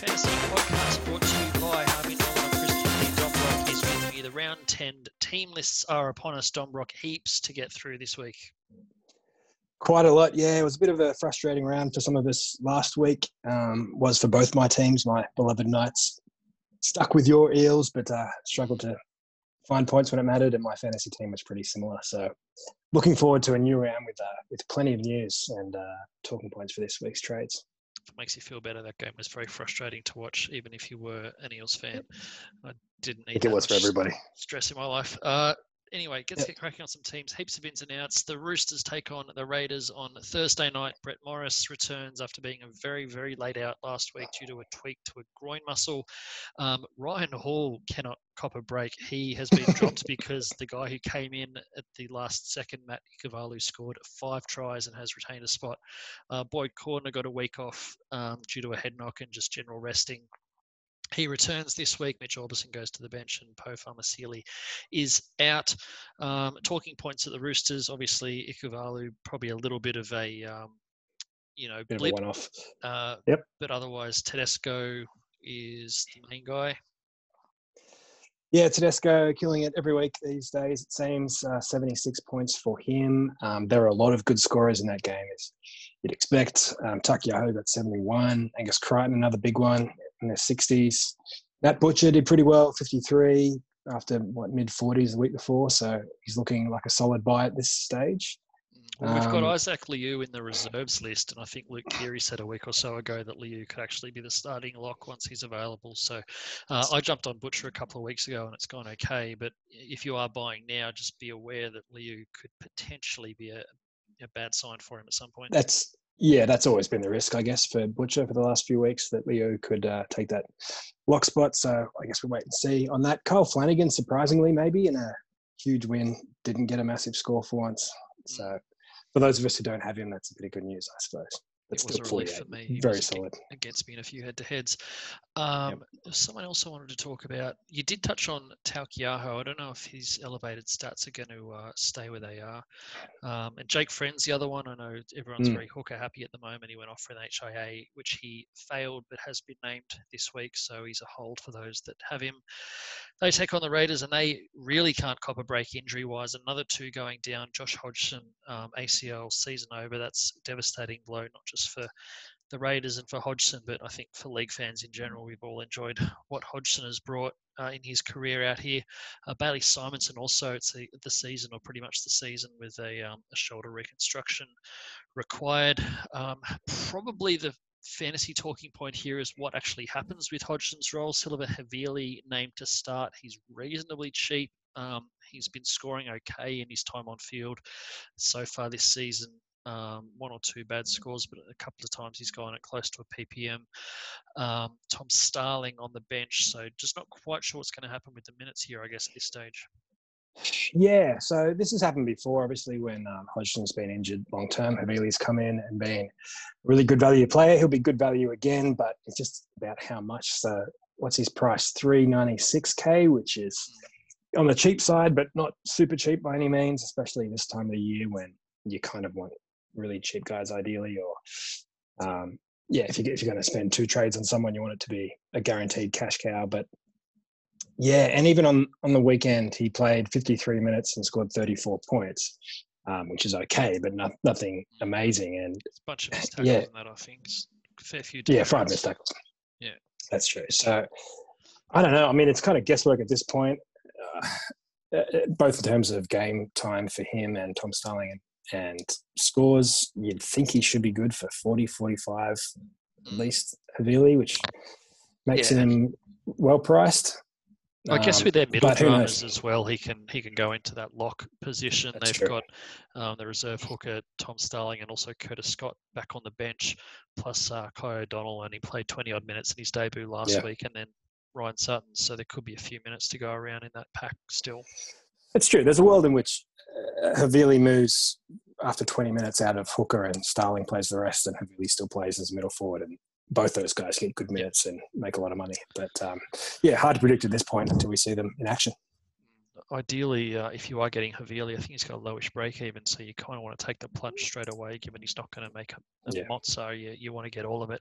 Fantasy podcast brought to you by Harvey Norman Christian Dom Brock is with me. The round 10 team lists are upon us. Dom Brock heaps to get through this week. Quite a lot, yeah. It was a bit of a frustrating round for some of us last week. Um, was for both my teams, my beloved Knights. Stuck with your Eels, but uh, struggled to find points when it mattered, and my fantasy team was pretty similar. So, looking forward to a new round with uh, with plenty of news and uh, talking points for this week's trades. It makes you feel better, that game was very frustrating to watch, even if you were an Eels fan. I didn't need it was for everybody. stress in my life. Uh, anyway, let's yep. get cracking on some teams. Heaps of ins and outs. The Roosters take on the Raiders on Thursday night. Brett Morris returns after being a very, very late out last week due to a tweak to a groin muscle. Um, Ryan Hall cannot cop a break. He has been dropped because the guy who came in at the last second, Matt Ikuvalu, scored five tries and has retained a spot. Uh, Boyd Cordner got a week off um, due to a head knock and just general resting. He returns this week. Mitch Aubusson goes to the bench, and Po Faamausili is out. Um, talking points at the Roosters, obviously Ikuvalu probably a little bit of a um, you know bit blip, of a one-off. Uh, yep. But otherwise, Tedesco is the main guy. Yeah, Tedesco killing it every week these days. It seems uh, 76 points for him. Um, there are a lot of good scorers in that game, as you'd expect. Um, Taukeiaho got 71. Angus Crichton, another big one in their 60s. Matt Butcher did pretty well, 53 after what mid 40s the week before. So he's looking like a solid buy at this stage. Well, we've got um, Isaac Liu in the reserves list, and I think Luke Keary said a week or so ago that Liu could actually be the starting lock once he's available. So uh, I jumped on Butcher a couple of weeks ago, and it's gone okay. But if you are buying now, just be aware that Liu could potentially be a, a bad sign for him at some point. That's yeah, that's always been the risk, I guess, for Butcher for the last few weeks that Liu could uh, take that lock spot. So I guess we'll wait and see on that. Kyle Flanagan, surprisingly, maybe in a huge win, didn't get a massive score for once. So for those of us who don't have him, that's a pretty good news, I suppose. But it was a relief for me. Very solid. Against me in a few head to heads. Um, yep. Someone else I wanted to talk about. You did touch on Taukeiaho. I don't know if his elevated stats are going to uh, stay where they are. Um, and Jake Friend's the other one. I know everyone's mm. very hooker happy at the moment. He went off for an HIA, which he failed, but has been named this week. So he's a hold for those that have him. They take on the Raiders, and they really can't cop a break injury wise. Another two going down. Josh Hodgson, um, ACL season over. That's devastating blow, not just for the Raiders and for Hodgson, but I think for league fans in general, we've all enjoyed what Hodgson has brought uh, in his career out here. Uh, Bailey Simonsson also, it's the, the season or pretty much the season with a, um, a shoulder reconstruction required. Um, probably the fantasy talking point here is what actually happens with Hodgson's role. Siliva Havili named to start. He's reasonably cheap. Um, he's been scoring okay in his time on field so far this season um, one or two bad scores, but a couple of times he's gone at close to a PPM. Um, Tom Starling on the bench, so just not quite sure what's going to happen with the minutes here, I guess, at this stage. Yeah, so this has happened before, obviously, when um, Hodgson's been injured long term. Havili's come in and been a really good value player. He'll be good value again, but it's just about how much. So, what's his price? 396k, which is on the cheap side, but not super cheap by any means, especially this time of the year when you kind of want really cheap guys ideally, or um, yeah, if, you, if you're going to spend two trades on someone, you want it to be a guaranteed cash cow. But yeah, and even on on the weekend, he played 53 minutes and scored 34 points, um, which is okay, but not, nothing amazing. And it's a bunch of missed tackles yeah, that, I think. Fair few. Yeah, five missed tackles. Yeah, that's true. So I don't know. I mean, it's kind of guesswork at this point. Uh, uh both in terms of game time for him and Tom Starling and and scores, you'd think he should be good for 40, 45 at mm. least Havili, which makes yeah. him well priced. I guess um, with their middle drummers as well, he can he can go into that lock position. That's They've true. got um, the reserve hooker Tom Starling and also Curtis Scott back on the bench, plus uh, Kai O'Donnell, and he played 20 odd minutes in his debut last yeah. week, and then Ryan Sutton. So there could be a few minutes to go around in that pack still. It's true. There's a world in which Havili moves after 20 minutes out of hooker and Starling plays the rest and Havili still plays as middle forward and both those guys get good minutes and make a lot of money. But um, yeah, hard to predict at this point until we see them in action. Ideally, uh, if you are getting Havili, I think he's got a lowish break even, so you kind of want to take the plunge straight away, given he's not going to make a, a yeah. so you, you want to get all of it.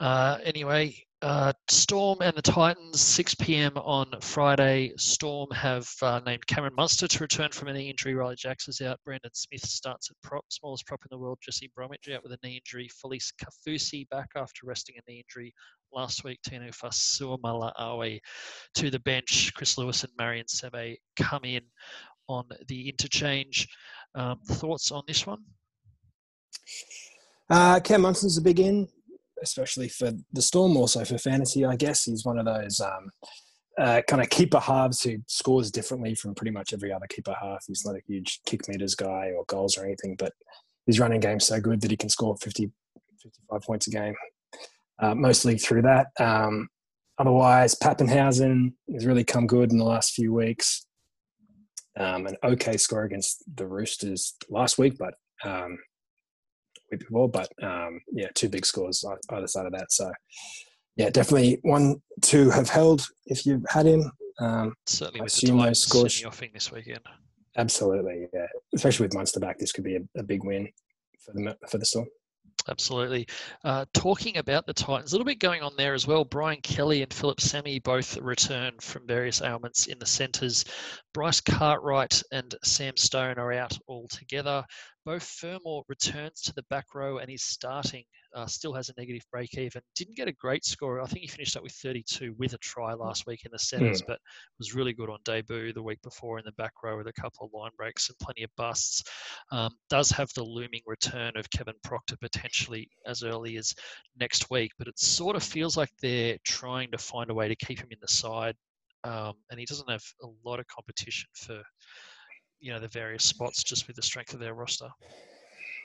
Uh, anyway, Uh, Storm and the Titans, 6 p.m. on Friday. Storm have uh, named Cameron Munster to return from a knee injury. Riley Jacks is out. Brandon Smith starts at prop, smallest prop in the world. Jesse Bromwich out with a knee injury. Felise Kafusi back after resting a knee injury last week. Tino Fa'asuamaleaui to the bench. Chris Lewis and Marion Seve come in on the interchange. Um, thoughts on this one? Uh, Cam Munster's a big in especially for the Storm, also for fantasy, I guess. He's one of those um, uh, kind of keeper halves who scores differently from pretty much every other keeper half. He's not a huge kick meters guy or goals or anything, but his running game's so good that he can score 50, 55 points a game, uh, mostly through that. Um, otherwise, Papenhuyzen has really come good in the last few weeks. Um, an okay score against the Roosters last week, but um, week before. But um, yeah, two big scores either side of that. So yeah, definitely one to have held if you've had him. Um, Certainly, with the those scores offing this weekend. Absolutely, yeah. Especially with Munster back, this could be a, a big win for the for the Storm. Absolutely. Uh, talking about the Titans, a little bit going on there as well. Brian Kelly and Phillip Sami both return from various ailments in the centres. Bryce Cartwright and Sam Stone are out altogether. Beau Fermor returns to the back row and is starting. Uh, still has a negative break even. Didn't get a great score. I think he finished up with 32 with a try last week in the centres, mm. but was really good on debut the week before in the back row with a couple of line breaks and plenty of busts. Um, does have the looming return of Kevin Proctor potentially as early as next week, but it sort of feels like they're trying to find a way to keep him in the side. Um, and he doesn't have a lot of competition for you know the various spots just with the strength of their roster.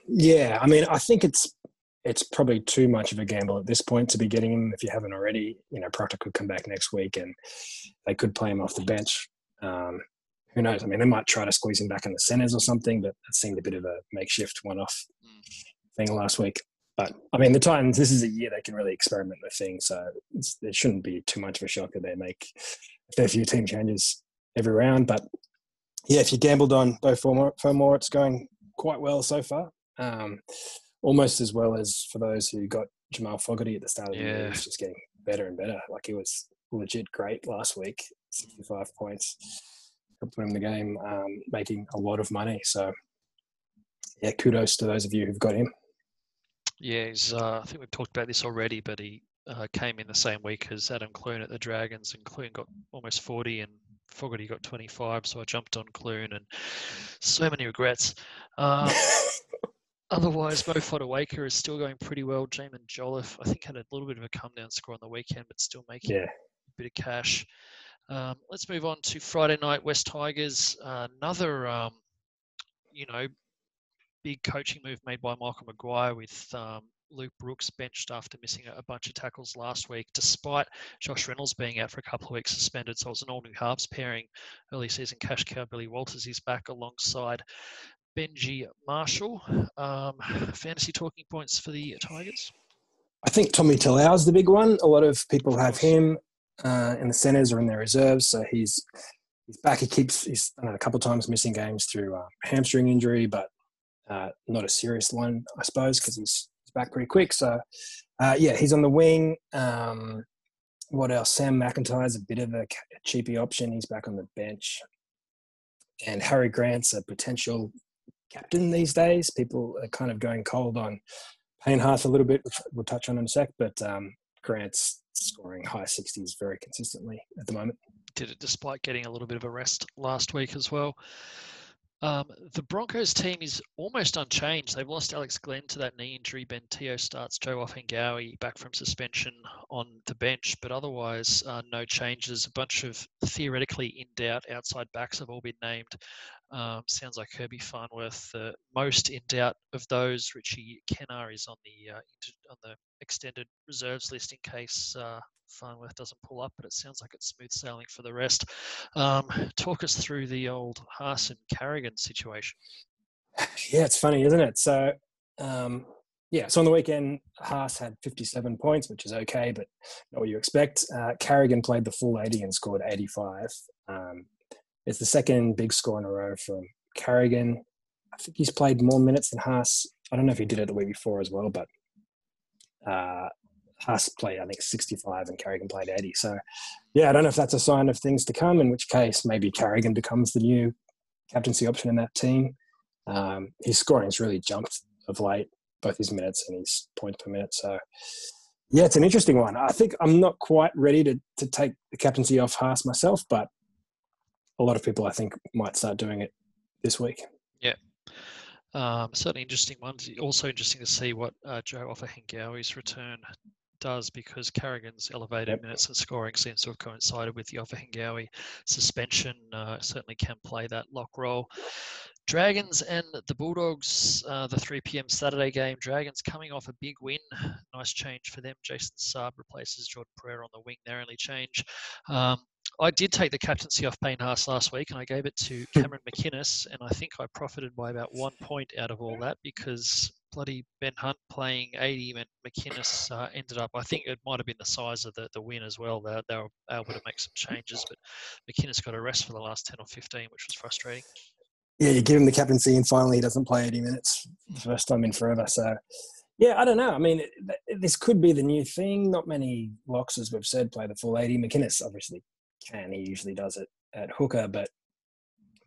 Yeah, I mean, I think it's it's probably too much of a gamble at this point to be getting him if you haven't already. You know, Proctor could come back next week and they could play him off the bench. Um, who knows? I mean, they might try to squeeze him back in the centres or something, but that seemed a bit of a makeshift one-off thing last week. But I mean, the Titans, this is a year they can really experiment with things, so it shouldn't be too much of a shock that they make a fair few team changes every round. But yeah, if you gambled on Beau Fermor, it's going quite well so far. Um, almost as well as for those who got Jamal Fogarty at the start of the yeah. year. It's just getting better and better. Like he was legit great last week, 65 points. Put him in the game, um, making a lot of money. So, yeah, kudos to those of you who've got him. Yeah, he's, uh, I think we've talked about this already, but he uh, came in the same week as Adam Clune at the Dragons, and Clune got almost 40 and Fogarty got 25, so I jumped on Clune, and so many regrets. Um, otherwise, Mo Fotuaika is still going pretty well. Jaimin Jolliffe, I think, had a little bit of a come down score on the weekend, but still making yeah. a bit of cash. Um, let's move on to Friday night West Tigers. Uh, another, um, you know, big coaching move made by Michael Maguire with um, Luke Brooks benched after missing a bunch of tackles last week, despite Josh Reynolds being out for a couple of weeks suspended. So it was an all new halves pairing. Early season cash cow Billy Walters is back alongside Benji Marshall. Um, fantasy talking points for the Tigers? I think Tommy is the big one. A lot of people have him uh, in the centres or in their reserves. So he's he's back. He keeps he's a couple times missing games through uh, hamstring injury, but uh, not a serious one, I suppose, because he's back pretty quick. So, uh, yeah, he's on the wing. Um, what else? Sam McIntyre's a bit of a cheapy option. He's back on the bench. And Harry Grant's a potential captain these days. People are kind of going cold on Payne Haas a little bit, which we'll touch on in a sec. But um, Grant's scoring high 60s very consistently at the moment. Did it despite getting a little bit of a rest last week as well. Um, the Broncos team is almost unchanged. They've lost Alex Glenn to that knee injury. Ben Teo starts Joe Ofahengaue back from suspension on the bench, but otherwise, uh, no changes. A bunch of theoretically in doubt outside backs have all been named. Um, sounds like Herbie Farnworth, the most in doubt of those. Richie Kennar is on the uh, on the extended reserves list in case uh, Farnworth doesn't pull up, but it sounds like it's smooth sailing for the rest. Um, talk us through the old Haas and Carrigan situation. Yeah, it's funny, isn't it? So, um, yeah, so on the weekend, Haas had 57 points, which is okay, but not what you expect. Uh, Carrigan played the full 80 and scored 85. Um, it's the second big score in a row from Carrigan. I think he's played more minutes than Haas. I don't know if he did it the week before as well, but uh, Haas played, I think, 65 and Carrigan played 80. So, yeah, I don't know if that's a sign of things to come, in which case maybe Carrigan becomes the new captaincy option in that team. Um, his scoring's really jumped of late, both his minutes and his points per minute. So, yeah, it's an interesting one. I think I'm not quite ready to, to take the captaincy off Haas myself, but a lot of people I think might start doing it this week. Yeah. Um, certainly interesting ones. Also interesting to see what uh, Joe Ofahengaue's return does because Carrigan's elevated yep. minutes and scoring seems to have coincided with the Ofahengaue suspension. Uh, certainly can play that lock role. Dragons and the Bulldogs, uh, the 3 p.m. Saturday game. Dragons coming off a big win. Nice change for them. Jason Saab replaces Jordan Pereira on the wing. Their only change. Um, I did take the captaincy off Payne Haas last week and I gave it to Cameron McInnes. And I think I profited by about one point out of all that because bloody Ben Hunt playing 80 meant McInnes uh, ended up, I think it might have been the size of the, the win as well. They, they were able to make some changes, but McInnes got a rest for the last 10 or 15, which was frustrating. Yeah, you give him the captaincy and finally he doesn't play 80 minutes. the First time in forever. So, yeah, I don't know. I mean, this could be the new thing. Not many locks, as we've said, play the full 80. McInnes obviously can. He usually does it at hooker, but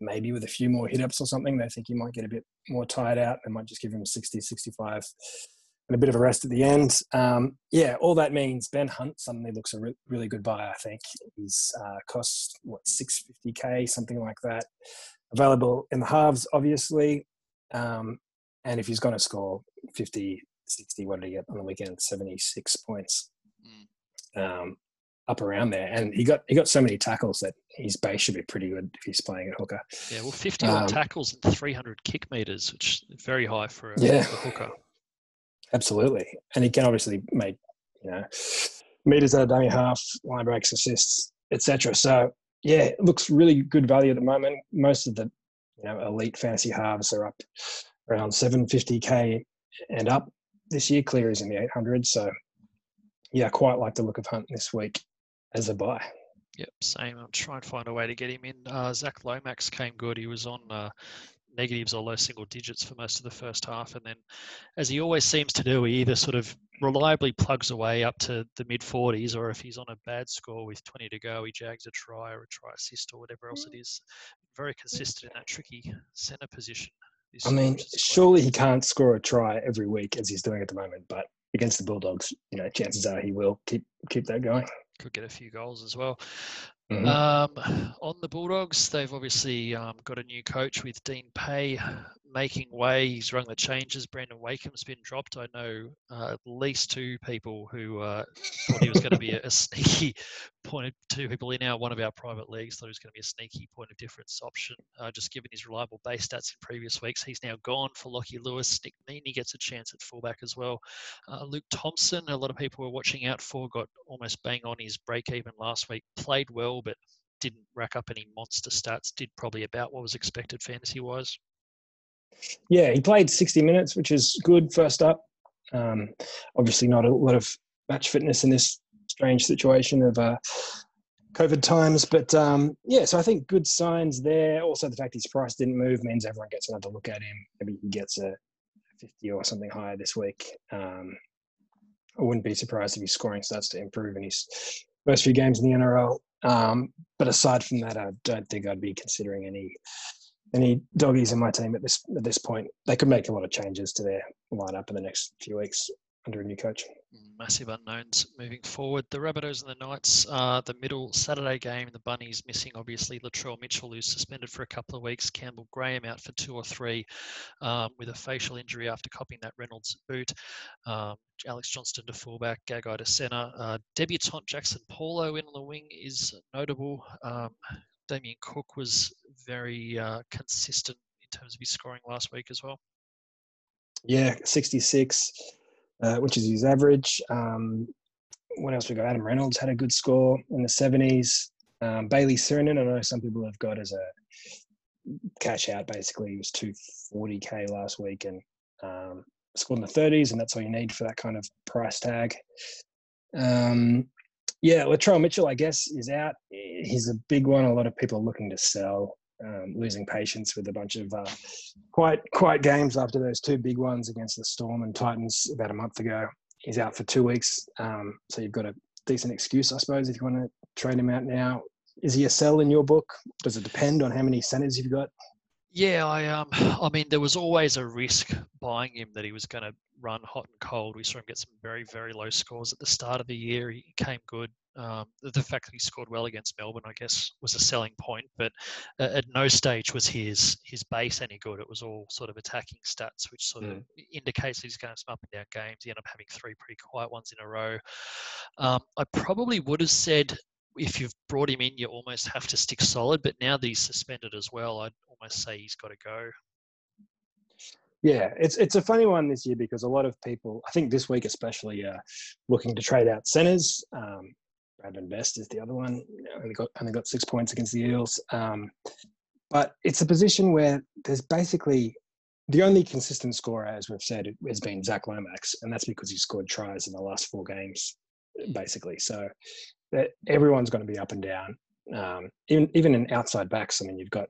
maybe with a few more hit ups or something, they think he might get a bit more tired out. They might just give him 60, 65 and a bit of a rest at the end. Um, yeah, all that means Ben Hunt suddenly looks a re- really good buy, I think. He's uh, cost, what, 650k, something like that. Available in the halves, obviously. Um, and if he's going to score 50, 60, what did he get on the weekend? 76 points. Mm. Um, up around there, and he got he got so many tackles that his base should be pretty good if he's playing at hooker. Yeah, well, fifty um, tackles and three hundred kick meters, which is very high for a, yeah. a hooker. Absolutely, and he can obviously make you know meters at a dummy half, line breaks, assists, etc. So yeah, it looks really good value at the moment. Most of the you know elite fantasy halves are up around 750k and up this year. Clear is in the 800s, so yeah, quite like the look of Hunt this week as a buy. Yep, same. I'm trying to find a way to get him in. Uh, Zach Lomax came good. He was on uh, negatives or low single digits for most of the first half, and then, as he always seems to do, he either sort of reliably plugs away up to the mid 40s, or if he's on a bad score with 20 to go, he jags a try or a try assist or whatever else it is. Very consistent in that tricky centre position. I mean, surely he can't score a try every week as he's doing at the moment, but against the Bulldogs, you know, chances are he will keep keep that going could get a few goals as well. Mm-hmm. Um, on the Bulldogs, they've obviously um, got a new coach with Dean Pay making way. He's rung the changes. Brandon Wakeham's been dropped. I know uh, at least two people who uh, thought he was going to be a, a, sneaky point of two people in our one of our private leagues thought he was going to be a sneaky point of difference option. Uh, just given his reliable base stats in previous weeks, he's now gone for Lachie Lewis. Nick Meaney gets a chance at fullback as well. Uh, Luke Thompson, a lot of people were watching out for, got almost bang on his break even last week. Played well, but didn't rack up any monster stats. Did probably about what was expected fantasy wise. Yeah, he played 60 minutes, which is good first up. Um, obviously, not a lot of match fitness in this strange situation of uh, COVID times, but um, yeah, so I think good signs there. Also, the fact his price didn't move means everyone gets another look at him. Maybe he gets a 50 or something higher this week. Um, I wouldn't be surprised if his scoring starts to improve in his first few games in the NRL. Um, but aside from that, I don't think I'd be considering any any doggies in my team at this at this point. They could make a lot of changes to their lineup in the next few weeks under a new coach. Massive unknowns moving forward. The Rabbitohs and the Knights are the middle Saturday game. The Bunnies missing, obviously, Latrell Mitchell, who's suspended for a couple of weeks. Campbell Graham out for two or three um, with a facial injury after copying that Reynolds boot. Um, Alex Johnston to fullback, Gagai to centre. Uh, debutant Jaxson Paulo in on the wing is notable. Um, Damien Cook was very uh, consistent in terms of his scoring last week as well. Yeah, 66, uh, which is his average. Um, what else we got? Adam Reynolds had a good score in the 70s. Um, Bayley Sironen, I know some people have got as a cash out. Basically, he was 240k last week and um, scored in the 30s, and that's all you need for that kind of price tag. Um, yeah, Latrell Mitchell, I guess, is out. He's a big one. A lot of people are looking to sell, um, losing patience with a bunch of uh, quite quiet games after those two big ones against the Storm and Titans about a month ago. he's out for two weeks, um, so you've got a decent excuse, I suppose, if you want to trade him out now. Is he a sell in your book? Does it depend on how many centers you've got? Yeah, I um, I mean, there was always a risk buying him that he was going to run hot and cold. We saw him get some very, very low scores at the start of the year. He came good. Um, the fact that he scored well against Melbourne, I guess, was a selling point. But at no stage was his his base any good. It was all sort of attacking stats, which sort mm. of indicates he's going to some up and down games. He ended up having three pretty quiet ones in a row. Um, I probably would have said if you've brought him in, you almost have to stick solid. But now that he's suspended as well, I'd almost say he's got to go. Yeah, it's it's a funny one this year because a lot of people, I think this week especially, are looking to trade out centres. Um, Bradman Best is the other one. Only got only got six points against the Eels. Um, but it's a position where there's basically the only consistent scorer, as we've said, has been Zach Lomax, and that's because he scored tries in the last four games, basically. So everyone's going to be up and down. Um, even even in outside backs, I mean, you've got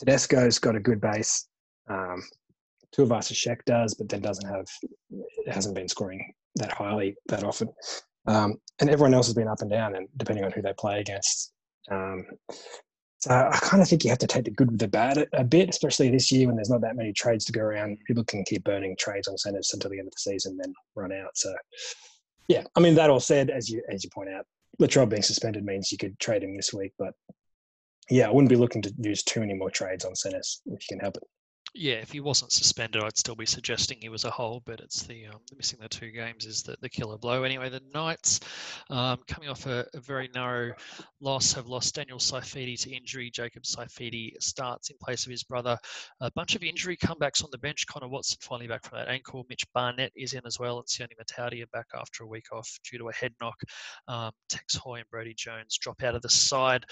Tedesco's got a good base. Um, Tuivasa-Sheck does, but then doesn't have hasn't been scoring that highly that often. Um, and everyone else has been up and down, and depending on who they play against. Um, so I kind of think you have to take the good with the bad a, bit, especially this year when there's not that many trades to go around. People can keep burning trades on centers until the end of the season, then run out. So, yeah, I mean that all said, as you as you point out, Latrell being suspended means you could trade him this week, but yeah, I wouldn't be looking to use too many more trades on centers if you can help it yeah, if he wasn't suspended, I'd still be suggesting he was a hole. But it's the um, missing the two games is the, the killer blow. Anyway, the Knights um, coming off a, a, very narrow loss have lost Daniel Saifiti to injury. Jacob Saifiti starts in place of his brother. A bunch of injury comebacks on the bench. Connor Watson finally back from that ankle. Mitch Barnett is in as well, and Sione Mata'utia are back after a week off due to a head knock. Um, Tex Hoy and Brody Jones drop out of the side.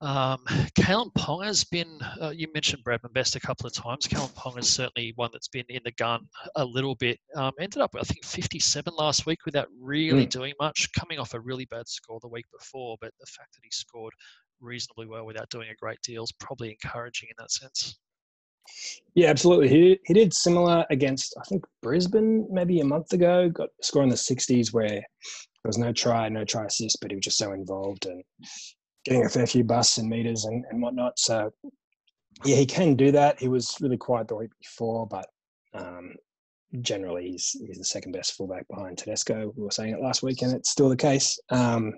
Um, Kalyn Ponga has been. Uh, you mentioned Bradman Best a couple of times. Kalyn Pong is certainly one that's been in the gun a little bit. Um, ended up, I think, 57 last week without really mm. doing much, coming off a really bad score the week before. But the fact that he scored reasonably well without doing a great deal is probably encouraging in that sense. Yeah, absolutely. He he did similar against I think Brisbane maybe a month ago. Got a score in the 60s where there was no try, no try assist, but he was just so involved and getting a fair few busts and meters and, and whatnot. So yeah, he can do that. He was really quiet the week before, but um, generally he's he's the second best fullback behind Tedesco. We were saying it last week, and it's still the case. Um,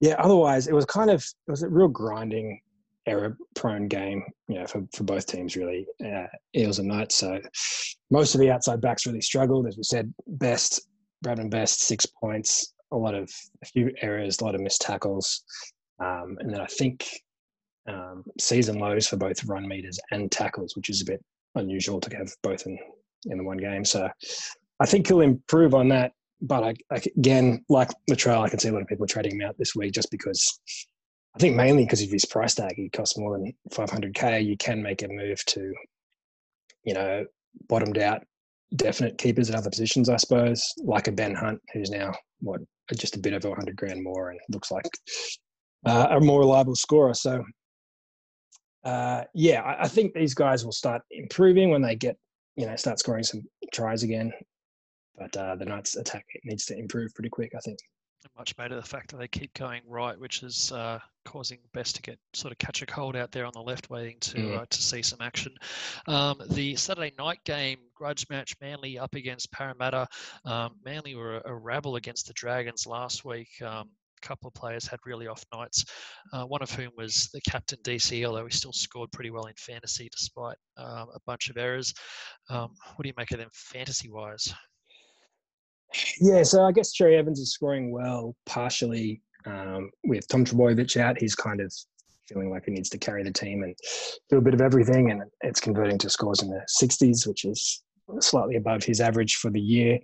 yeah, otherwise it was kind of it was a real grinding, error-prone game. You know, for, for both teams really, uh, Eels and Knights. So most of the outside backs really struggled, as we said. Best Bradman Best six points, a lot of a few errors, a lot of missed tackles, um, and then I think um, season lows for both run meters and tackles, which is a bit unusual to have both in, in the one game. So I think he'll improve on that. But I, I, again, like Latrell, I can see a lot of people trading him out this week just because I think mainly because of his price tag. He costs more than 500k. You can make a move to, you know, bottomed out definite keepers at other positions, I suppose, like a Ben Hunt, who's now what just a bit over 100 grand more and looks like uh, a more reliable scorer. So uh, yeah, I, I, think these guys will start improving when they get, you know, start scoring some tries again. But uh, the Knights' attack needs to improve pretty quick, I think. Much made of the fact that they keep going right, which is uh, causing Best to get sort of catch a cold out there on the left, waiting to mm. uh, to see some action. Um, the Saturday night game, grudge match, Manly up against Parramatta. Um, Manly were a, a, rabble against the Dragons last week. Um, couple of players had really off nights, uh, one of whom was the captain DC, although he still scored pretty well in fantasy despite um, a bunch of errors. Um, what do you make of them fantasy wise? Yeah, so I guess Cherry Evans is scoring well, partially um, with Tom Trbojevic out. He's kind of feeling like he needs to carry the team and do a bit of everything, and it's converting to scores in the 60s, which is slightly above his average for the year.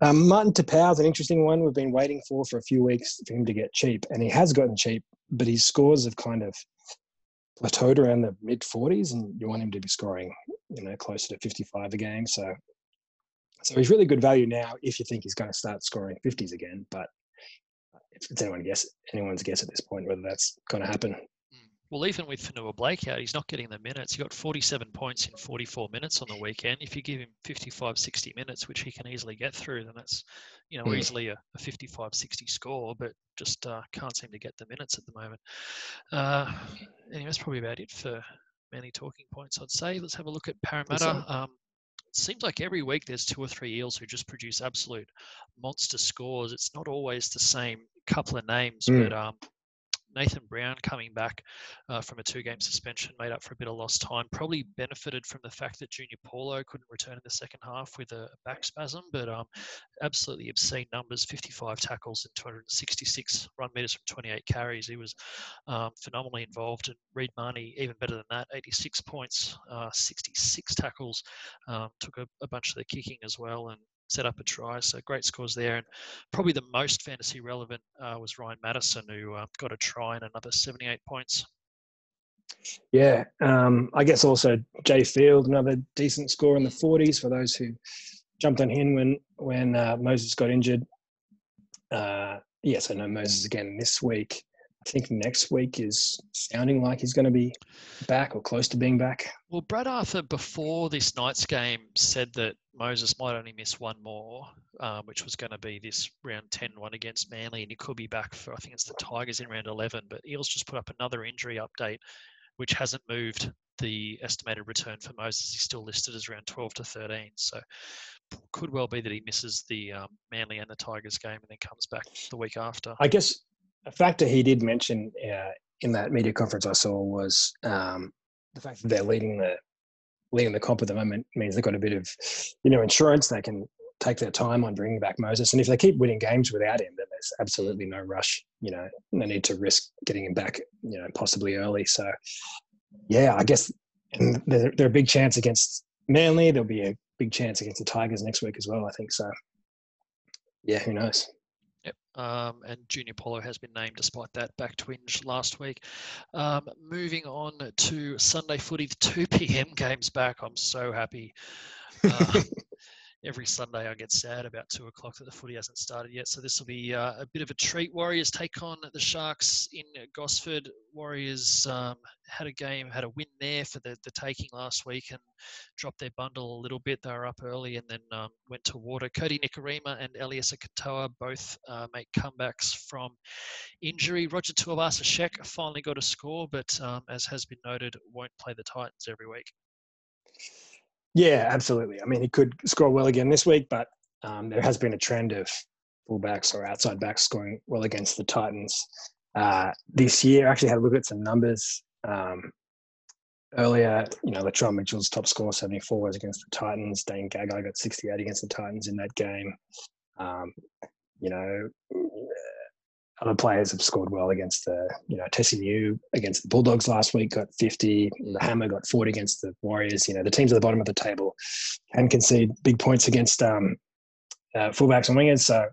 Um, Martin is an interesting one. We've been waiting for for a few weeks for him to get cheap, and he has gotten cheap, but his scores have kind of plateaued around the mid 40s, and you want him to be scoring, you know, closer to 55 a game. So, so he's really good value now if you think he's going to start scoring 50s again. But it's anyone guess anyone's guess at this point whether that's going to happen. Well, even with Fonua Blake out, he's not getting the minutes. He got 47 points in 44 minutes on the weekend. If you give him 55, 60 minutes, which he can easily get through, then that's you know, mm. easily a, a 55 60 score, but just uh, can't seem to get the minutes at the moment. Uh, anyway, that's probably about it for many talking points, I'd say. Let's have a look at Parramatta. Um, it seems like every week there's two or three eels who just produce absolute monster scores. It's not always the same couple of names, mm. but um, Nathan Brown coming back uh, from a two game suspension made up for a bit of lost time. Probably benefited from the fact that Junior Paulo couldn't return in the second half with a back spasm, but um, absolutely obscene numbers 55 tackles and 266 run meters from 28 carries. He was um, phenomenally involved. And Reed Mahoney, even better than that, 86 points, uh, 66 tackles, um, took a, a bunch of the kicking as well. And set up a try. So great scores there. And probably the most fantasy relevant uh, was Ryan Madison, who uh, got a try and another 78 points. Yeah, um, I guess also Jai Field, another decent score in the 40s for those who jumped on him when when uh, Moses got injured. Uh, yes, I know Moses again this week. I think next week is sounding like he's going to be back or close to being back. Well, Brad Arthur before this night's game said that Moses might only miss one more, um, which was going to be this round 10 one against Manly, and he could be back for, I think it's the Tigers in round 11. But Eels just put up another injury update, which hasn't moved the estimated return for Moses. He's still listed as around 12 to 13. So could well be that he misses the um, Manly and the Tigers game and then comes back the week after. I guess a factor he did mention uh, in that media conference I saw was um, the fact that they're leading the leading the comp at the moment means they've got a bit of you know insurance. They can take their time on bringing back Moses, and if they keep winning games without him, then there's absolutely no rush. You know, no need to risk getting him back. You know, possibly early. So, yeah, I guess and they're, they're a big chance against Manly. There'll be a big chance against the Tigers next week as well. I think so. Yeah, who knows? Um, and Junior Paulo has been named despite that back twinge last week. Um, moving on to Sunday footy, the 2 p.m. games back. I'm so happy. Uh, every Sunday I get sad about two o'clock that the footy hasn't started yet. So this will be uh, a bit of a treat. Warriors take on the Sharks in Gosford. Warriors um, had a game, had a win there for the, the taking last week and dropped their bundle a little bit. They were up early and then um, went to water. Kodi Nikorima and Eliesa Katoa both uh, make comebacks from injury. Roger Tuivasa-Sheck finally got a score, but um, as has been noted, won't play the Titans every week. Yeah, absolutely. I mean, he could score well again this week, but um, there has been a trend of fullbacks or outside backs scoring well against the Titans uh, this year. I actually had a look at some numbers um, earlier. You know, Latrell Mitchell's top score 74 was against the Titans. Dane Gagai got 68 against the Titans in that game. Um, you know, other players have scored well against the, you know, Tesi against the Bulldogs last week got 50. The Hammer got 40 against the Warriors. You know, the teams at the bottom of the table can concede big points against um, uh, fullbacks and wingers. So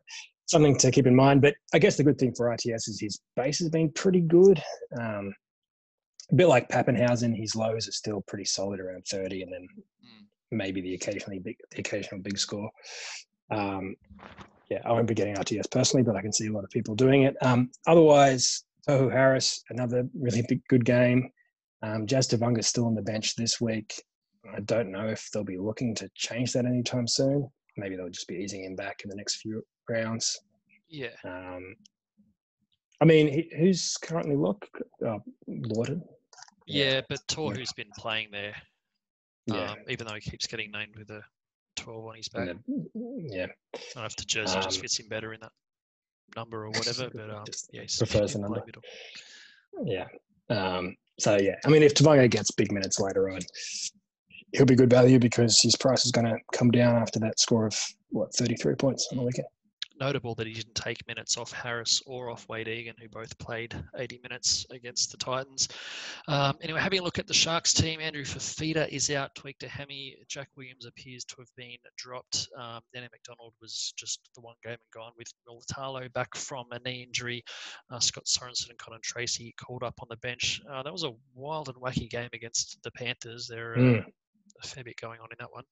something to keep in mind. But I guess the good thing for RTS is his base has been pretty good. Um, a bit like Papenhuyzen, his lows are still pretty solid around 30, and then mm. maybe the occasionally big, the occasional big score. Um, yeah, I won't be getting RTS personally, but I can see a lot of people doing it. Um, otherwise, Tohu Harris, another really big, good game. Um, Jazz is still on the bench this week. I don't know if they'll be looking to change that anytime soon. Maybe they'll just be easing him back in the next few rounds. Yeah. Um, I mean, who's currently look uh, Lawton? Yeah, but Tohu's been playing there. Yeah. Um, even though he keeps getting named with a 12 on his back. Yeah. I don't know if the jersey um, just fits him better in that number or whatever, but um, yeah, he prefers the number. Yeah. Um, so yeah, I mean, if Tevaga gets big minutes later on, he'll be good value because his price is going to come down after that score of what 33 points on the weekend notable that he didn't take minutes off Harris or off Wade Egan, who both played 80 minutes against the Titans. Um, anyway, having a look at the Sharks team, Andrew Fifita is out, tweaked a hammy. Jack Williams appears to have been dropped. Um, Danny McDonald was just the one game and gone with Mulitalo back from a knee injury. Uh, Scott Sorensen and Connor Tracey called up on the bench. Uh, that was a wild and wacky game against the Panthers. There mm. a fair bit going on in that one.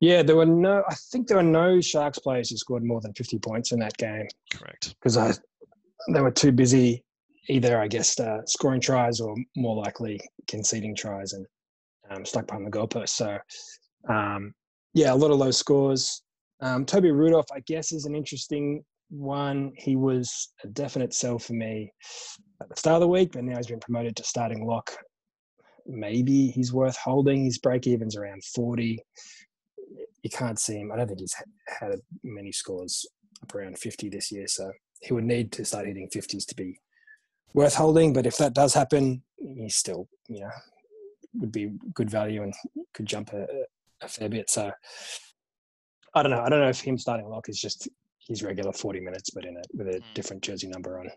Yeah, there were no. I think there were no Sharks players who scored more than fifty points in that game. Correct. Because I, they were too busy, either I guess uh, scoring tries or more likely conceding tries and um, stuck behind the goalpost. So, um, yeah, a lot of low scores. Um, Toby Rudolph, I guess, is an interesting one. He was a definite sell for me at the start of the week, but now he's been promoted to starting lock. Maybe he's worth holding. His break even's around 40. You can't see him. I don't think he's had many scores up around 50 this year, so he would need to start hitting 50s to be worth holding. But if that does happen, he's still, you know, would be good value and could jump a, a fair bit. So I don't know. I don't know if him starting lock is just his regular 40 minutes, but in a with a mm. different jersey number on.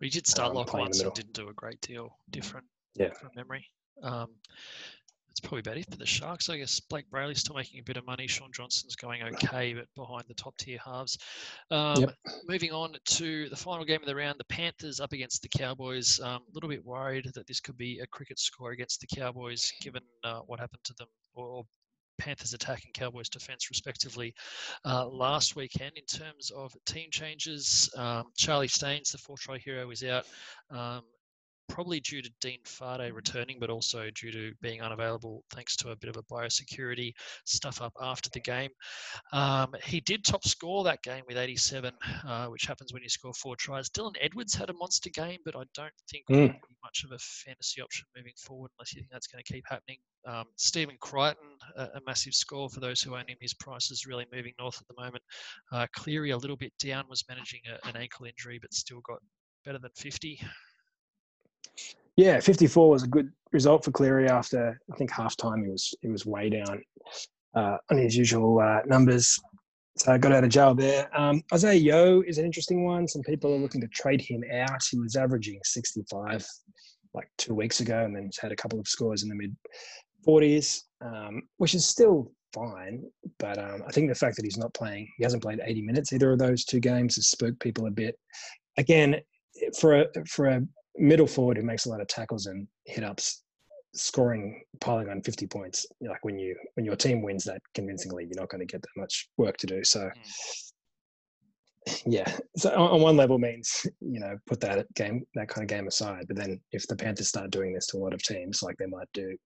We did start um, lock once and didn't do a great deal different. Yeah. From memory. Um, that's probably about it for the Sharks. I guess Blake Brailey's still making a bit of money. Shaun Johnson's going okay, but behind the top tier halves. Um, yep. Moving on to the final game of the round, the Panthers up against the Cowboys. Um, a little bit worried that this could be a cricket score against the Cowboys, given uh, what happened to them, or Panthers attack and Cowboys defense, respectively, uh, last weekend. In terms of team changes, um, Charlie Staines, the four try hero, is out. Um, probably due to Dean Whare returning, but also due to being unavailable thanks to a bit of a biosecurity stuff up after the game. Um, he did top score that game with 87, uh, which happens when you score four tries. Dylan Edwards had a monster game, but I don't think mm. much of a fantasy option moving forward unless you think that's going to keep happening. Um, Stephen Crichton, a, a, massive score for those who own him. His price is really moving north at the moment. Uh, Cleary a little bit down, was managing a, an ankle injury, but still got better than 50. Yeah, 54 was a good result for Cleary after I think half time he was he was way down uh, on his usual uh, numbers. So I got out of jail there. Um, Isaah Yeo is an interesting one. Some people are looking to trade him out. He was averaging 65 like two weeks ago, and then he's had a couple of scores in the mid 40s, um, which is still fine. But um, I think the fact that he's not playing, he hasn't played 80 minutes either of those two games, has spooked people a bit. Again, for a for a middle forward who makes a lot of tackles and hit ups, scoring, piling on 50 points. Like when you when your team wins that convincingly, you're not going to get that much work to do. So. Yeah, so on one level means you know put that game that kind of game aside. But then if the Panthers start doing this to a lot of teams, like they might do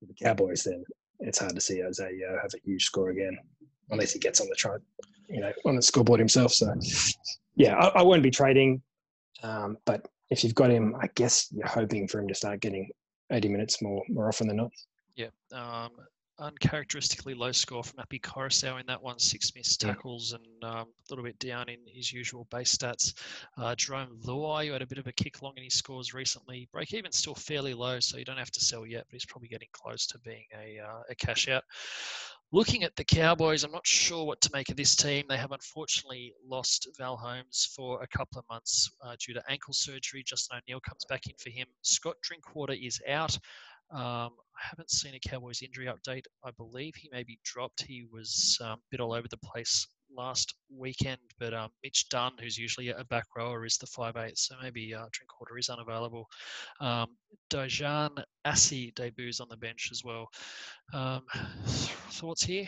with the Cowboys, then it's hard to see Isaah have a huge score again, unless he gets on the chart, you know, on the scoreboard himself. So yeah, I, I won't be trading, um, but if you've got him, I guess you're hoping for him to start getting 80 minutes more more often than not. Yeah. Um, uncharacteristically low score from Api Koroisau in that one, six missed tackles and um, a little bit down in his usual base stats. Uh, Jarome Luai, who had a bit of a kick long in his scores recently, break even still fairly low, so you don't have to sell yet, but he's probably getting close to being a, uh, a cash out. Looking at the Cowboys, I'm not sure what to make of this team. They have unfortunately lost Val Holmes for a couple of months uh, due to ankle surgery. Justin O'Neill comes back in for him. Scott Drinkwater is out. Um, I haven't seen a Cowboys injury update. I believe he may be dropped. He was um, a bit all over the place last weekend, but um, Mitch Dunn, who's usually a back rower, is the five eight, so maybe uh, Drinkwater is unavailable. Um, Daejarn Asi debuts on the bench as well. Um, thoughts here?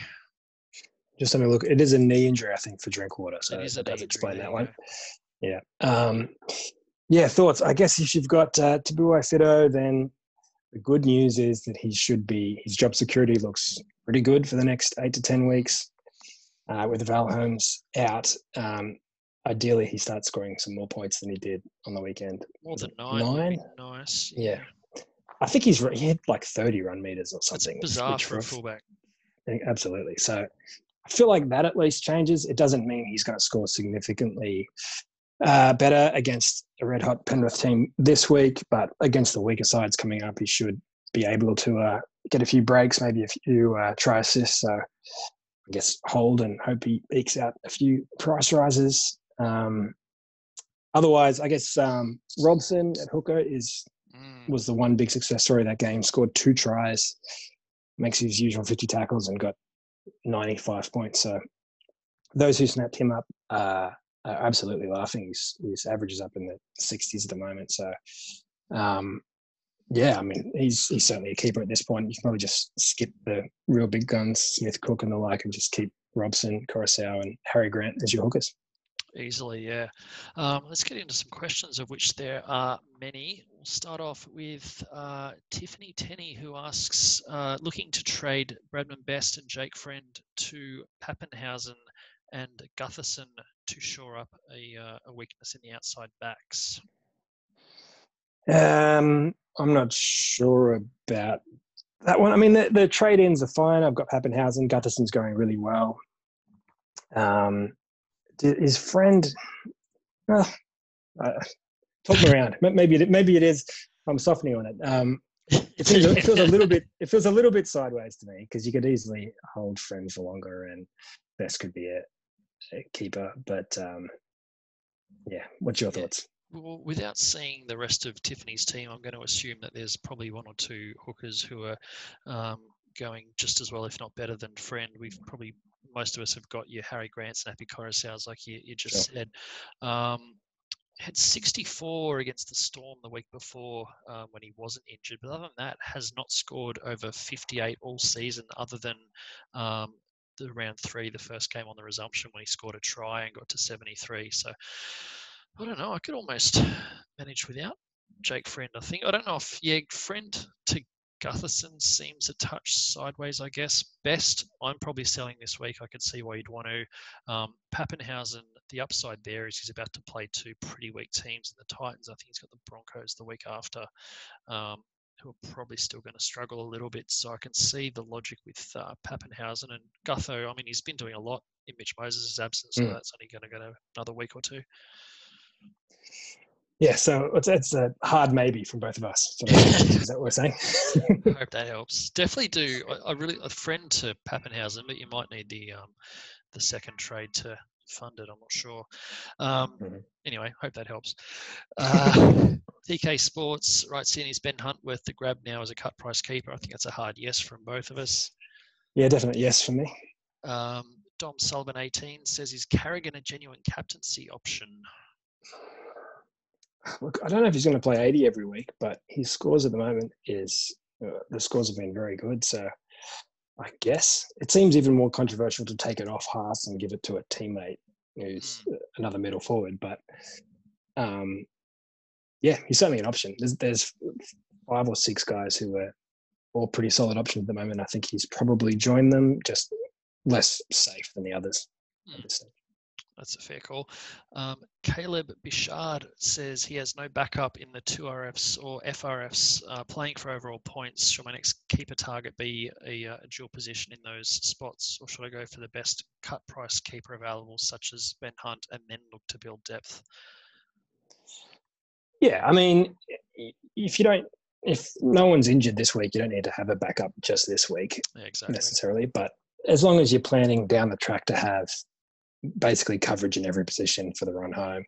Just having a look. It is a knee injury, I think, for Drinkwater, so it, it does explain that one. Yeah. Um, yeah, thoughts. I guess if you've got uh, Tabuai-Fidow, then the good news is that he should be, his job security looks pretty good for the next eight to 10 weeks uh, with Val Holmes out. Um, ideally, he starts scoring some more points than he did on the weekend. More than nine. Nine? Nice. Yeah. I think he's he had like 30 run meters or something. That's bizarre for a fullback. Absolutely. So I feel like that at least changes. It doesn't mean he's going to score significantly uh, better against a red hot Penrith team this week, but against the weaker sides coming up, he should be able to uh, get a few breaks, maybe a few uh, try assists. So I guess, hold and hope he ekes out a few price rises. Um, otherwise, I guess um, Robson at hooker is mm. was the one big success story that game. Scored two tries, makes his usual 50 tackles, and got 95 points. So those who snapped him up uh, are absolutely laughing. His, his average is up in the 60s at the moment. So um, yeah, I mean, he's he's certainly a keeper at this point. You can probably just skip the real big guns, Smith, Cook, and the like, and just keep Robson, Koroisau, and Harry Grant as your hookers. Easily, yeah. Um, let's get into some questions, of which there are many. We'll start off with uh, Tiffany Tenney, who asks, uh, looking to trade Bradman Best and Jake Friend to Papenhuyzen and Gutherson to shore up a, uh, a weakness in the outside backs? Um, I'm not sure about that one. I mean, the, the trade ins are fine. I've got Papenhuyzen. Gutherson's going really well. Um, his friend, uh, uh, talk me around. Maybe it, maybe it is. I'm softening on it. Um, it, feels, it feels a little bit. It feels a little bit sideways to me because you could easily hold friend for longer, and Best could be a, a keeper. But um, yeah, what's your thoughts? Well, without seeing the rest of Tiffany's team, I'm going to assume that there's probably one or two hookers who are um, going just as well, if not better, than Friend. We've probably most of us have got your Harry Grants and Happy Sounds like you, you just sure. said. Um, had 64 against the Storm the week before um, when he wasn't injured, but other than that, has not scored over 58 all season, other than um, the round three, the first game on the resumption when he scored a try and got to 73. So I don't know. I could almost manage without Jake Friend. I think I don't know if yeah, Friend to Gutherson seems a touch sideways. I guess best. I'm probably selling this week. I could see why you'd want to. Um, Papenhuyzen. The upside there is he's about to play two pretty weak teams in the Titans. I think he's got the Broncos the week after. Um, who are probably still going to struggle a little bit. So I can see the logic with uh, Papenhuyzen and Gutho. I mean, he's been doing a lot in Mitch Moses' absence, so mm. that's only going to go another week or two. Yeah, so it's, it's a hard maybe from both of us. is that what we're saying? I hope that helps. Definitely do. I, I, really a friend to Papenhuyzen, but you might need the um, the second trade to fund it. I'm not sure. Um, mm-hmm. Anyway, hope that helps. Uh, TK Sports writes in: Is Ben Hunt worth the grab now as a cut price keeper? I think that's a hard yes from both of us. Yeah, definitely yes for me. Um, Dom Sullivan 18 says: Is Carrigan a genuine captaincy option? Look, I don't know if he's going to play 80 every week, but his scores at the moment is uh, the scores have been very good. So I guess it seems even more controversial to take it off Haas and give it to a teammate who's mm. another middle forward. But um, yeah, he's certainly an option. There's, there's five or six guys who are all pretty solid options at the moment. I think he's probably joined them, just less safe than the others. Mm. That's a fair call. Um, Caleb Bichard says he has no backup in the two RFs or FRFs uh, playing for overall points. Should my next keeper target be a, uh, a, dual position in those spots, or should I go for the best cut price keeper available, such as Ben Hunt, and then look to build depth? Yeah, I mean, if you don't, if no one's injured this week, you don't need to have a backup just this week yeah, exactly. necessarily. But as long as you're planning down the track to have basically coverage in every position for the run home.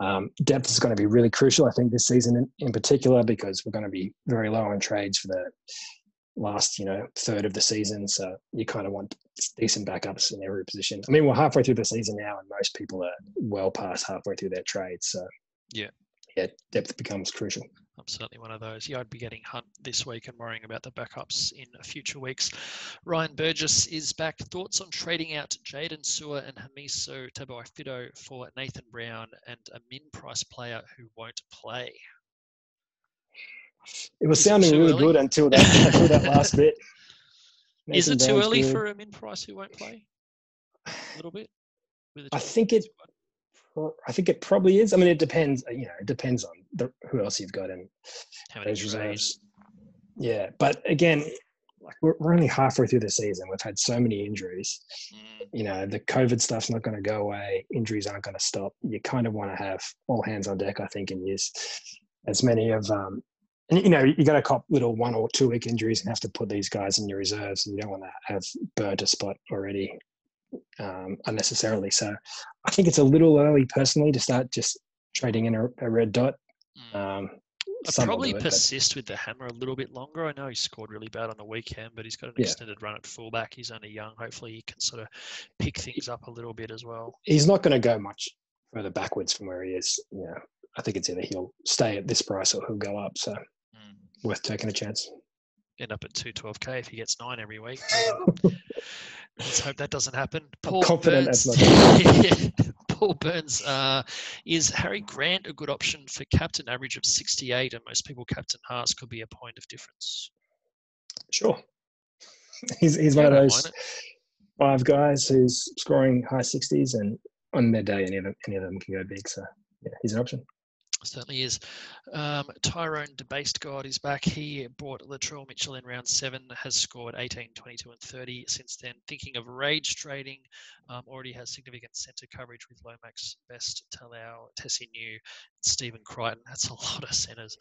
Um, depth is going to be really crucial, I think, this season in, in, particular, because we're going to be very low on trades for the last, you know, third of the season. So you kind of want decent backups in every position. I mean, we're halfway through the season now, and most people are well past halfway through their trades. So yeah, yeah, depth becomes crucial. I'm certainly one of those. Yeah, I'd be getting Hunt this week and worrying about the backups in future weeks. Ryan Burgess is back. Thoughts on trading out Jaydn Su'A and Hamiso Tabuai-Fidow for Nathan Brown and a min price player who won't play? It was is sounding it really early? good until that, until that last bit. Nathan is it too early good. for a min price who won't play? A little bit. I think it. I think it probably is. I mean, it depends. You know, it depends on the, who else you've got in those reserves. Yeah, but again, like we're, we're only halfway through the season. We've had so many injuries. Mm. You know, the COVID stuff's not going to go away. Injuries aren't going to stop. You kind of want to have all hands on deck, I think, and use as many of um, and you know you got to cop little one or two week injuries and have to put these guys in your reserves and you don't want to have burnt a spot already um, unnecessarily. So I think it's a little early personally to start just trading in a, a red dot. Hmm. Um, I'd probably it, persist but... with the hammer a little bit longer. I know he scored really bad on the weekend, but he's got an yeah. extended run at fullback. He's only young. Hopefully, he can sort of pick things up a little bit as well. He's not going to go much further backwards from where he is. Yeah, I think it's either he'll stay at this price or he'll go up. So, mm. worth taking a chance. End up at two twelve k if he gets nine every week. Let's hope that doesn't happen. Paul Burns, Paul Burns, uh, is Harry Grant a good option for captain average of 68? And most people captain Haas could be a point of difference. Sure. He's, he's one of those. five guys who's scoring high 60s, and on their day, any of them, any of them can go big. So yeah, he's an option. Certainly is. Um, Tyrone Debased God is back. He brought Latrell Mitchell in round seven, has scored 18, 22, and 30 since then. Thinking of rage trading, um, already has significant centre coverage with Lomax, Best, Talau, Tesi Niu, Stephen Crichton. That's a lot of centres.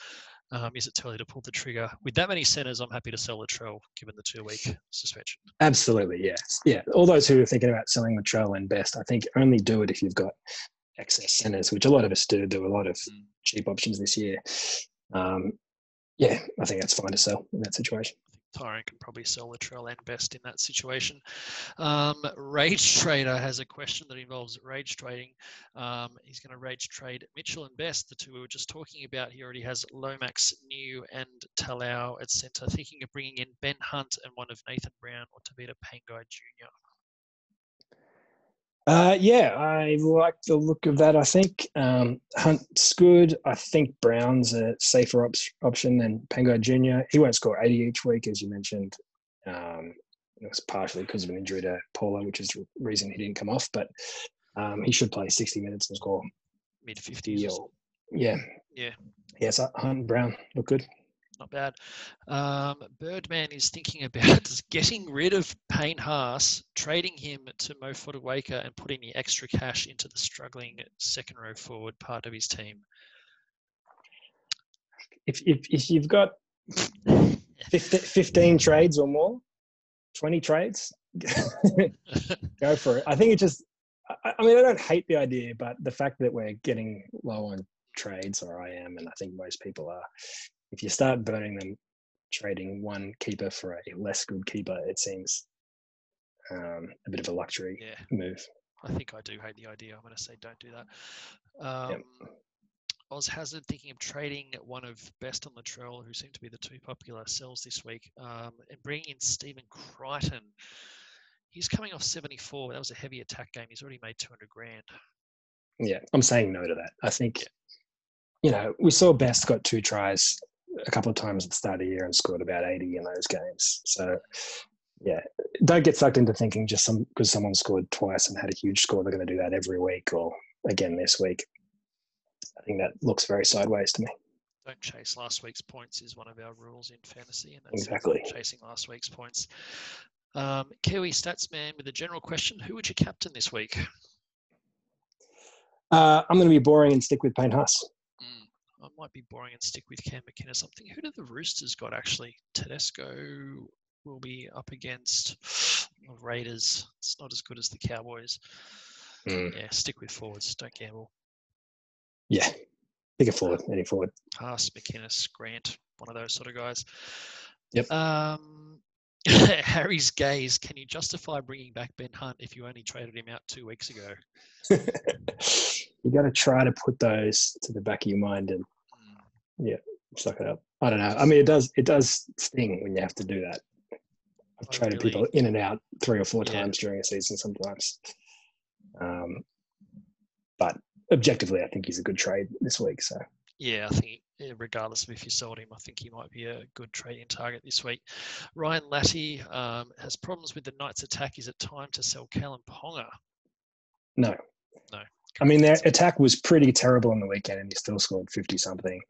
Um, is it too early to pull the trigger? With that many centres, I'm happy to sell Latrell given the two week suspension. Absolutely, yeah. Yeah. All those who are thinking about selling Latrell and Best, I think only do it if you've got excess centers, which a lot of us do. There were a lot of mm. cheap options this year. Um, yeah, I think that's fine to sell in that situation. Tyrone can probably sell Latrell and Best in that situation. Um, Rage Trader has a question that involves rage trading. Um, he's going to rage trade Mitchell and Best, the two we were just talking about. He already has Lomax, Niu, and Talau at centre. Thinking of bringing in Ben Hunt and one of Nathan Brown or Tevita Pangai Jr. Uh, yeah, I like the look of that. I think um, Hunt's good. I think Brown's a safer op- option than Pangai Jr. He won't score 80 each week, as you mentioned. Um, it was partially because of an injury to Paulo, which is the reason he didn't come off. But um, he should play 60 minutes and score mid 50s. Yeah. Yeah. Yes, Hunt Brown look good not bad. Um, Birdman is thinking about getting rid of Payne Haas, trading him to Mo Fotuaika, and putting the extra cash into the struggling second row forward part of his team. If, if, if you've got 15, 15 trades or more, 20 trades, go for it. I think it just, I, I mean, I don't hate the idea, but the fact that we're getting low on trades, or I am, and I think most people are, if you start burning them trading one keeper for a less good keeper, it seems um, a bit of a luxury yeah. move. I think I do hate the idea. I'm going to say don't do that. Um, yep. Oz Hazard thinking of trading one of Best on Latrell, who seem to be the two popular sells this week, um, and bringing in Stephen Crichton. He's coming off 74. That was a heavy attack game. He's already made 200 grand. Yeah, I'm saying no to that. I think, you know, we saw Best got two tries a couple of times at the start of the year and scored about 80 in those games. So, yeah, don't get sucked into thinking just some because someone scored twice and had a huge score, they're going to do that every week or again this week. I think that looks very sideways to me. Don't chase last week's points is one of our rules in fantasy, and that's exactly chasing last week's points. Um, Kiwi Statsman with a general question: Who would you captain this week? Uh, I'm going to be boring and stick with Payne Haas. I might be boring and stick with Cam McInnes. or something. who do the Roosters got actually? Tedesco will be up against Raiders. It's not as good as the Cowboys. Mm. Yeah, stick with forwards. Don't gamble. Yeah, pick a forward, any forward. Haas, McInnes, Grant, one of those sort of guys. Yep. Um, Harry's gaze. Can you justify bringing back Ben Hunt if you only traded him out two weeks ago? you got to try to put those to the back of your mind and yeah, suck it up. I don't know. I mean, it does it does sting when you have to do that. I've oh, traded really? people in and out three or four yeah. times during a season sometimes. Um, but objectively, I think he's a good trade this week. So yeah, I think regardless of if you sold him, I think he might be a good trading target this week. Ryan Latty um, has problems with the Knights' attack. Is it time to sell Kalyn Ponga? No. No. I mean, their attack was pretty terrible on the weekend, and he still scored fifty something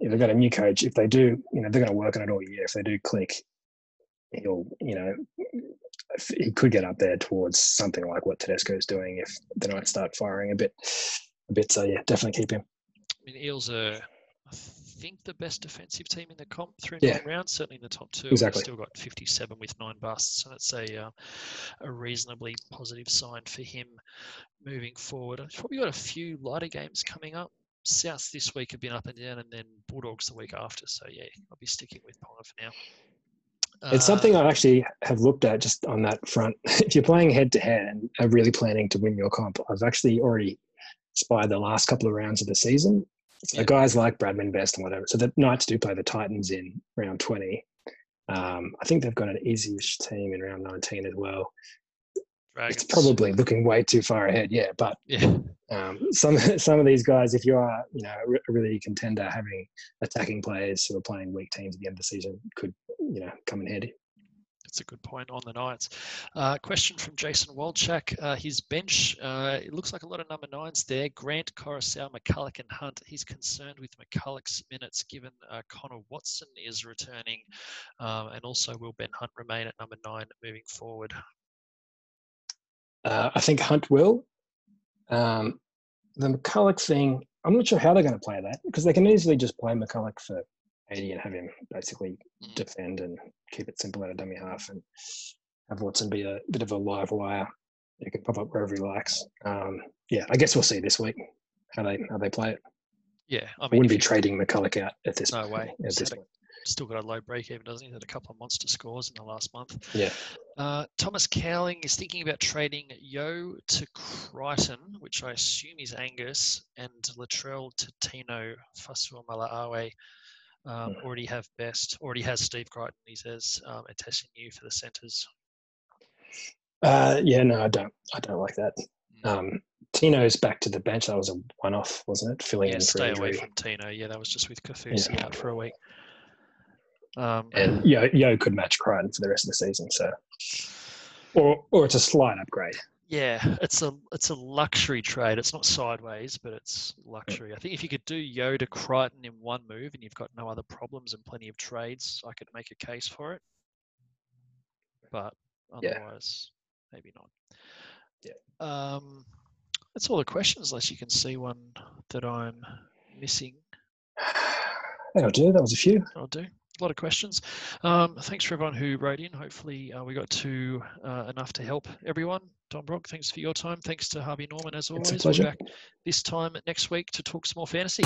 if they've got a new coach, if they do, you know, they're going to work on it all year. If they do click, he'll, you know, he could get up there towards something like what Tedesco is doing if the Knights start firing a bit, a bit. So yeah, definitely keep him. I mean, Eels are, think, the best defensive team in the comp through yeah. nine rounds. Certainly in the top two. Exactly. They've still got 57 with nine busts, and it's a uh, a reasonably positive sign for him moving forward. I've probably got a few lighter games coming up. Souths this week have been up and down, and then Bulldogs the week after. So yeah, I'll be sticking with Ponga for now. It's uh, something I actually have looked at just on that front. if you're playing head to head and are really planning to win your comp, I've actually already spied the last couple of rounds of the season. So guys like Bradman Best and whatever. So the Knights do play the Titans in round 20. Um, I think they've got an easy-ish team in round 19 as well. Dragons. It's probably looking way too far ahead, yeah. But yeah. Um, some some of these guys, if you are you know a really contender, having attacking players who are playing weak teams at the end of the season could you know come in handy. That's a good point on the Knights. Uh, question from Jason Waldchak. Uh, his bench, uh, it looks like a lot of number nines there. Grant, Koroisau, McCullough, and Hunt. He's concerned with McCullough's minutes given uh, Connor Watson is returning. Um, and also, will Ben Hunt remain at number nine moving forward? Uh, I think Hunt will. Um, the McCullough thing, I'm not sure how they're going to play that because they can easily just play McCullough for 80 and have him basically mm. defend and keep it simple at a dummy half and have Watson be a bit of a live wire. He can pop up wherever he likes. Um, yeah, I guess we'll see this week how they how they play it. Yeah, I, mean, I wouldn't be trading McCullough out at this. No way. At this point still got a low break even, doesn't he? Had a couple of monster scores in the last month. Yeah. Uh, Thomas Cowling is thinking about trading Yeo to Crichton, which I assume is Angus, and Latrell to Tino Fa'asuamaleaui. Um, already have best, already has Steve Crichton, he says, um, and Tesi Niu for the centres. Uh, yeah, no, I don't. I don't like that. Hmm. Um, Tino's back to the bench. That was a one-off, wasn't it? Filling yeah, in for stay injury. away from Tino. Yeah, that was just with Kaufusi yeah. out for a week. Um, and Yo, Yeo could match Crichton for the rest of the season. So, or or it's a slight upgrade. Yeah, it's a it's a luxury trade. It's not sideways, but it's luxury. I think if you could do Yoda Crichton in one move, and you've got no other problems and plenty of trades, I could make a case for it. But otherwise, yeah. maybe not. Yeah. Um, that's all the questions, unless you can see one that I'm missing. That'll do. That was a few. I'll do a lot of questions. Um, thanks for everyone who wrote in. Hopefully, uh, we got to uh, enough to help everyone. Don Brock, thanks for your time. Thanks to Harvey Norman as always. It's a pleasure. We're back this time next week to talk some more fantasy.